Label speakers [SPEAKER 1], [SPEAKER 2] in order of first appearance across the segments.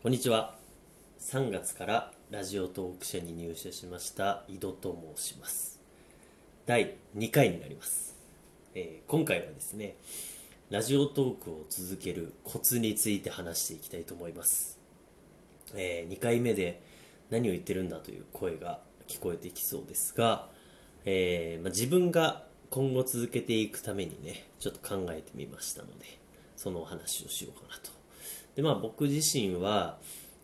[SPEAKER 1] こんにちは。3月からラジオトーク社に入社しました井戸と申します。第2回になります、えー今回はですねラジオトークを続けるコツについて話していきたいと思います、え2回目で何を言ってるんだという声が聞こえてきそうですが、えーまあ、自分が今後続けていくためにねちょっと考えてみましたのでそのお話をしようかなとでまあ僕自身は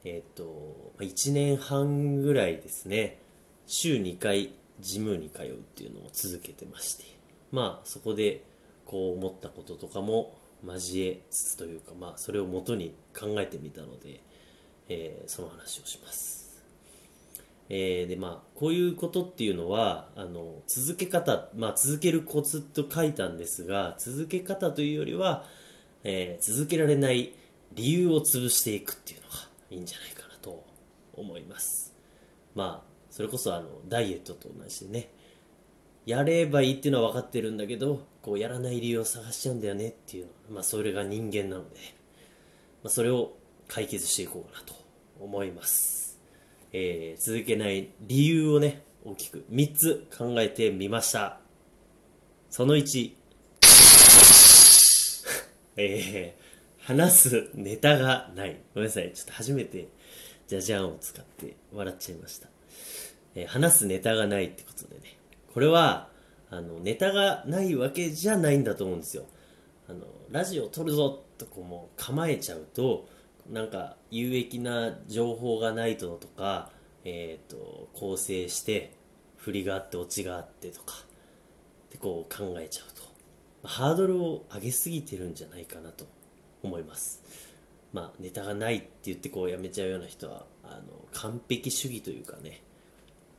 [SPEAKER 1] えっ、と1年半ぐらいですね週2回ジムに通うっていうのを続けてましてまあそこでこう思ったこととかも交えつつというかまあそれを元に考えてみたので、えーその話をします。えーでまあこういうことっていうのはあの続け方、まあ、続けるコツと書いたんですが続け方というよりは、えー続けられない理由を潰していくっていうのがいいんじゃないかなと思います。まあそれこそあのダイエットと同じでね。やればいいっていうのは分かってるんだけどこうやらない理由を探しちゃうんだよねっていうの。まあそれが人間なので、まあ、それを解決していこうかなと思います。えー続けない理由をね大きく3つ考えてみました。その1 えー話すネタがない。ごめんなさい。ちょっと初めてじゃじゃんを使って笑っちゃいました、えー話すネタがないってことでね。これはあのネタがないわけじゃないんだと思うんですよ。あのラジオ撮るぞとこうもう構えちゃうとなんか有益な情報がないととか、えー、と構成して振りがあってオチがあってとかでこう考えちゃうと。ハードルを上げすぎてるんじゃないかなと。思います。まあネタがないって言ってこうやめちゃうような人はあの完璧主義というかね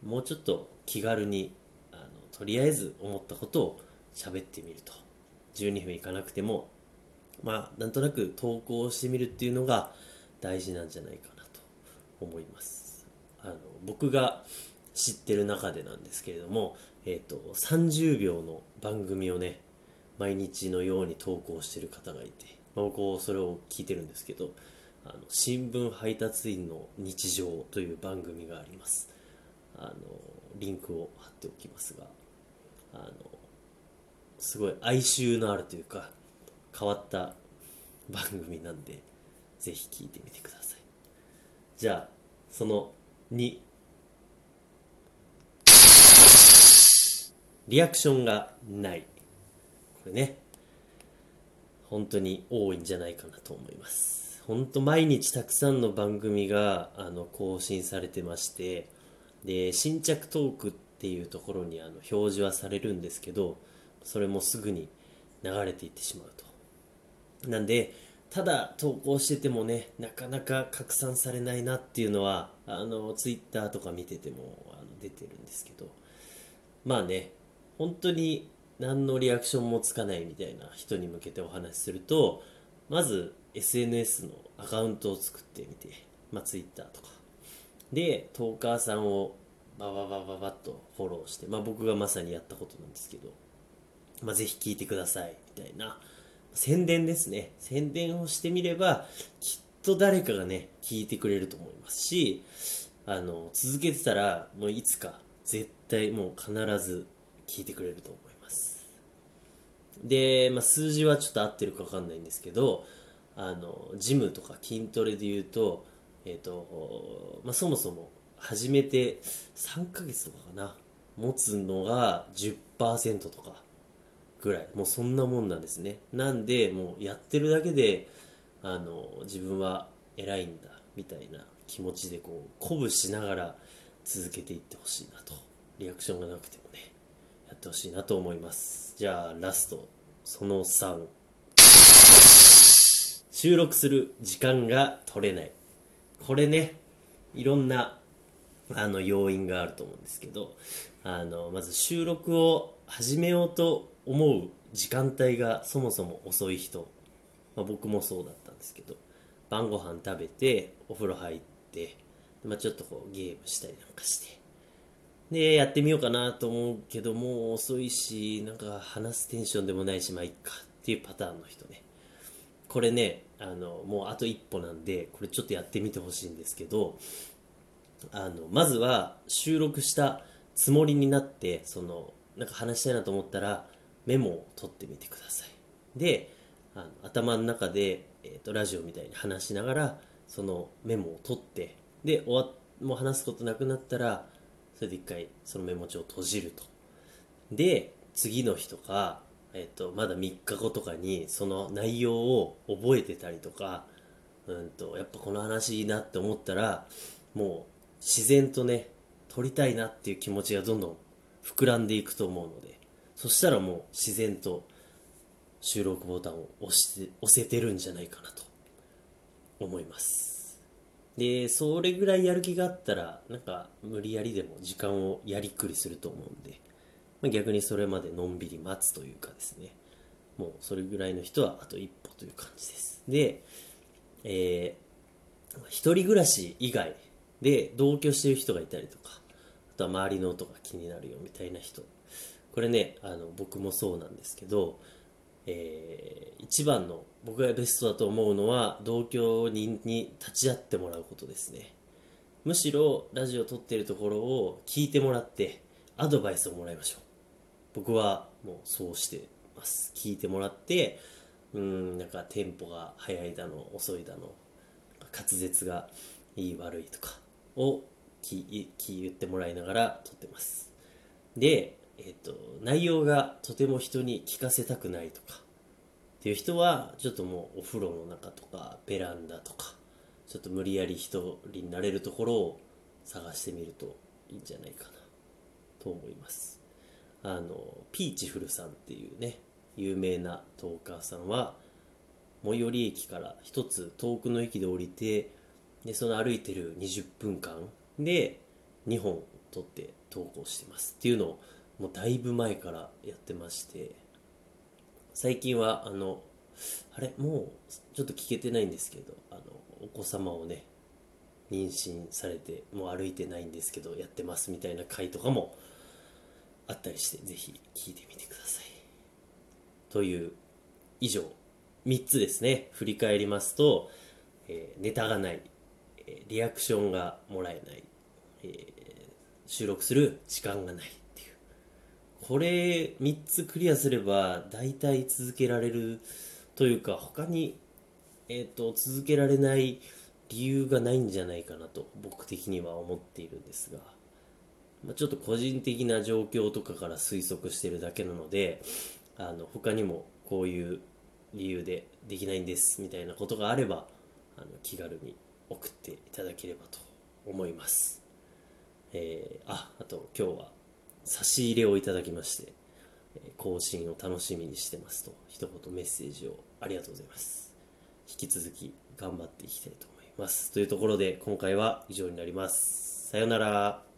[SPEAKER 1] もうちょっと気軽にあのとりあえず思ったことを喋ってみると。12分いかなくてもまあなんとなく投稿してみるっていうのが大事なんじゃないかなと思います。あの僕が知ってる中でなんですけれども、えー、と30秒の番組をね毎日のように投稿してる方がいて、僕はそれを聞いてるんですけどあの新聞配達員の日常という番組があります。あのリンクを貼っておきますがあのすごい哀愁のあるというか変わった番組なんでぜひ聞いてみてください。じゃあその2リアクションがない。これね。本当に多いんじゃないかなと思います。本当毎日たくさんの番組があの更新されてましてで新着トークっていうところにあの表示はされるんですけどそれもすぐに流れていってしまうと。なんでただ投稿しててもねなかなか拡散されないなっていうのはあのツイッターとか見ててもあの出てるんですけど。まあね本当に何のリアクションもつかないみたいな人に向けてお話しするとまず SNS のアカウントを作ってみて、まあ、Twitter とか。でトーカーさんをバババババッとフォローして、まあ、僕がまさにやったことなんですけど、まあ、ぜひ聞いてくださいみたいな。宣伝ですね。宣伝をしてみればきっと誰かがね聞いてくれると思いますしあの続けてたらもういつか絶対もう必ず聞いてくれると思いますで、まあ、数字はちょっと合ってるか分かんないんですけどあのジムとか筋トレで言うと,、えーとまあ、そもそも始めて3ヶ月とかかな持つのが10%とかぐらい。もうそんなもんなんですね。なんでもうやってるだけであの自分は偉いんだみたいな気持ちでこう鼓舞しながら続けていってほしいなと。リアクションがなくてもねやってほしいなと思います。じゃあラスト。その3収録する時間が取れない。これねいろんなあの要因があると思うんですけどあのまず収録を始めようと思う時間帯がそもそも遅い人、まあ、僕もそうだったんですけど晩ご飯食べてお風呂入って、まあ、ちょっとこうゲームしたりなんかして。でやってみようかなと思うけどもう遅いしなんか話すテンションでもないしまあいっかっていうパターンの人ね。これねあのもうあと一歩なんでこれちょっとやってみてほしいんですけどあのまずは収録したつもりになってそのなんか話したいなと思ったらメモを取ってみてください。であの頭の中で、えーと、ラジオみたいに話しながらそのメモを取ってで終わもう話すことなくなったらそれで一回そのメモ帳を閉じると。で次の日とか、えーと、まだ3日後とかにその内容を覚えてたりとかうんとやっぱこの話いいなって思ったらもう自然とね撮りたいなっていう気持ちがどんどん膨らんでいくと思うのでそしたらもう自然と収録ボタンを押して押せてるんじゃないかなと思います。でそれぐらいやる気があったらなんか無理やりでも時間をやりくりすると思うんで、まあ、逆にそれまでのんびり待つというかですね。もうそれぐらいの人はあと一歩という感じです。でえー、一人暮らし以外で同居してる人がいたりとかあとは周りの音が気になるよみたいな人。これねあの僕もそうなんですけど、えー、一番の僕がベストだと思うのは同居人に立ち会ってもらうことですね。むしろラジオ撮ってるところを聞いてもらってアドバイスをもらいましょう。僕はもうそうしてます。聞いてもらってうんなんかテンポが速いだの遅いだの滑舌がいい悪いとかを言ってもらいながら撮ってます。でえっ、と内容がとても人に聞かせたくないとか。っていう人はちょっともうお風呂の中とかベランダとかちょっと無理やり一人になれるところを探してみるといいんじゃないかなと思います。あのピーチフルさんっていうね有名なトーカーさんは最寄り駅から一つ遠くの駅で降りてでその歩いてる20分間で2本撮って投稿してます。っていうのをもうだいぶ前からやってまして最近はあのあれ？もうちょっと聞けてないんですけどあのお子様をね妊娠されてもう歩いてないんですけどやってますみたいな回とかもあったりしてぜひ聞いてみてください。という以上3つですね。振り返りますと、えー、ネタがないえリアクションがもらえない、えー、収録する時間がない。これ3つクリアすれば大体続けられるというか他に、えーと、続けられない理由がないんじゃないかなと僕的には思っているんですが、まあ、ちょっと個人的な状況とかから推測してるだけなのであの他にもこういう理由でできないんですみたいなことがあればあの気軽に送っていただければと思います。えー、あ、あと今日は差し入れをいただきまして、更新を楽しみにしてますと一言メッセージをありがとうございます。引き続き頑張っていきたいと思います。というところで今回は以上になります。さようなら。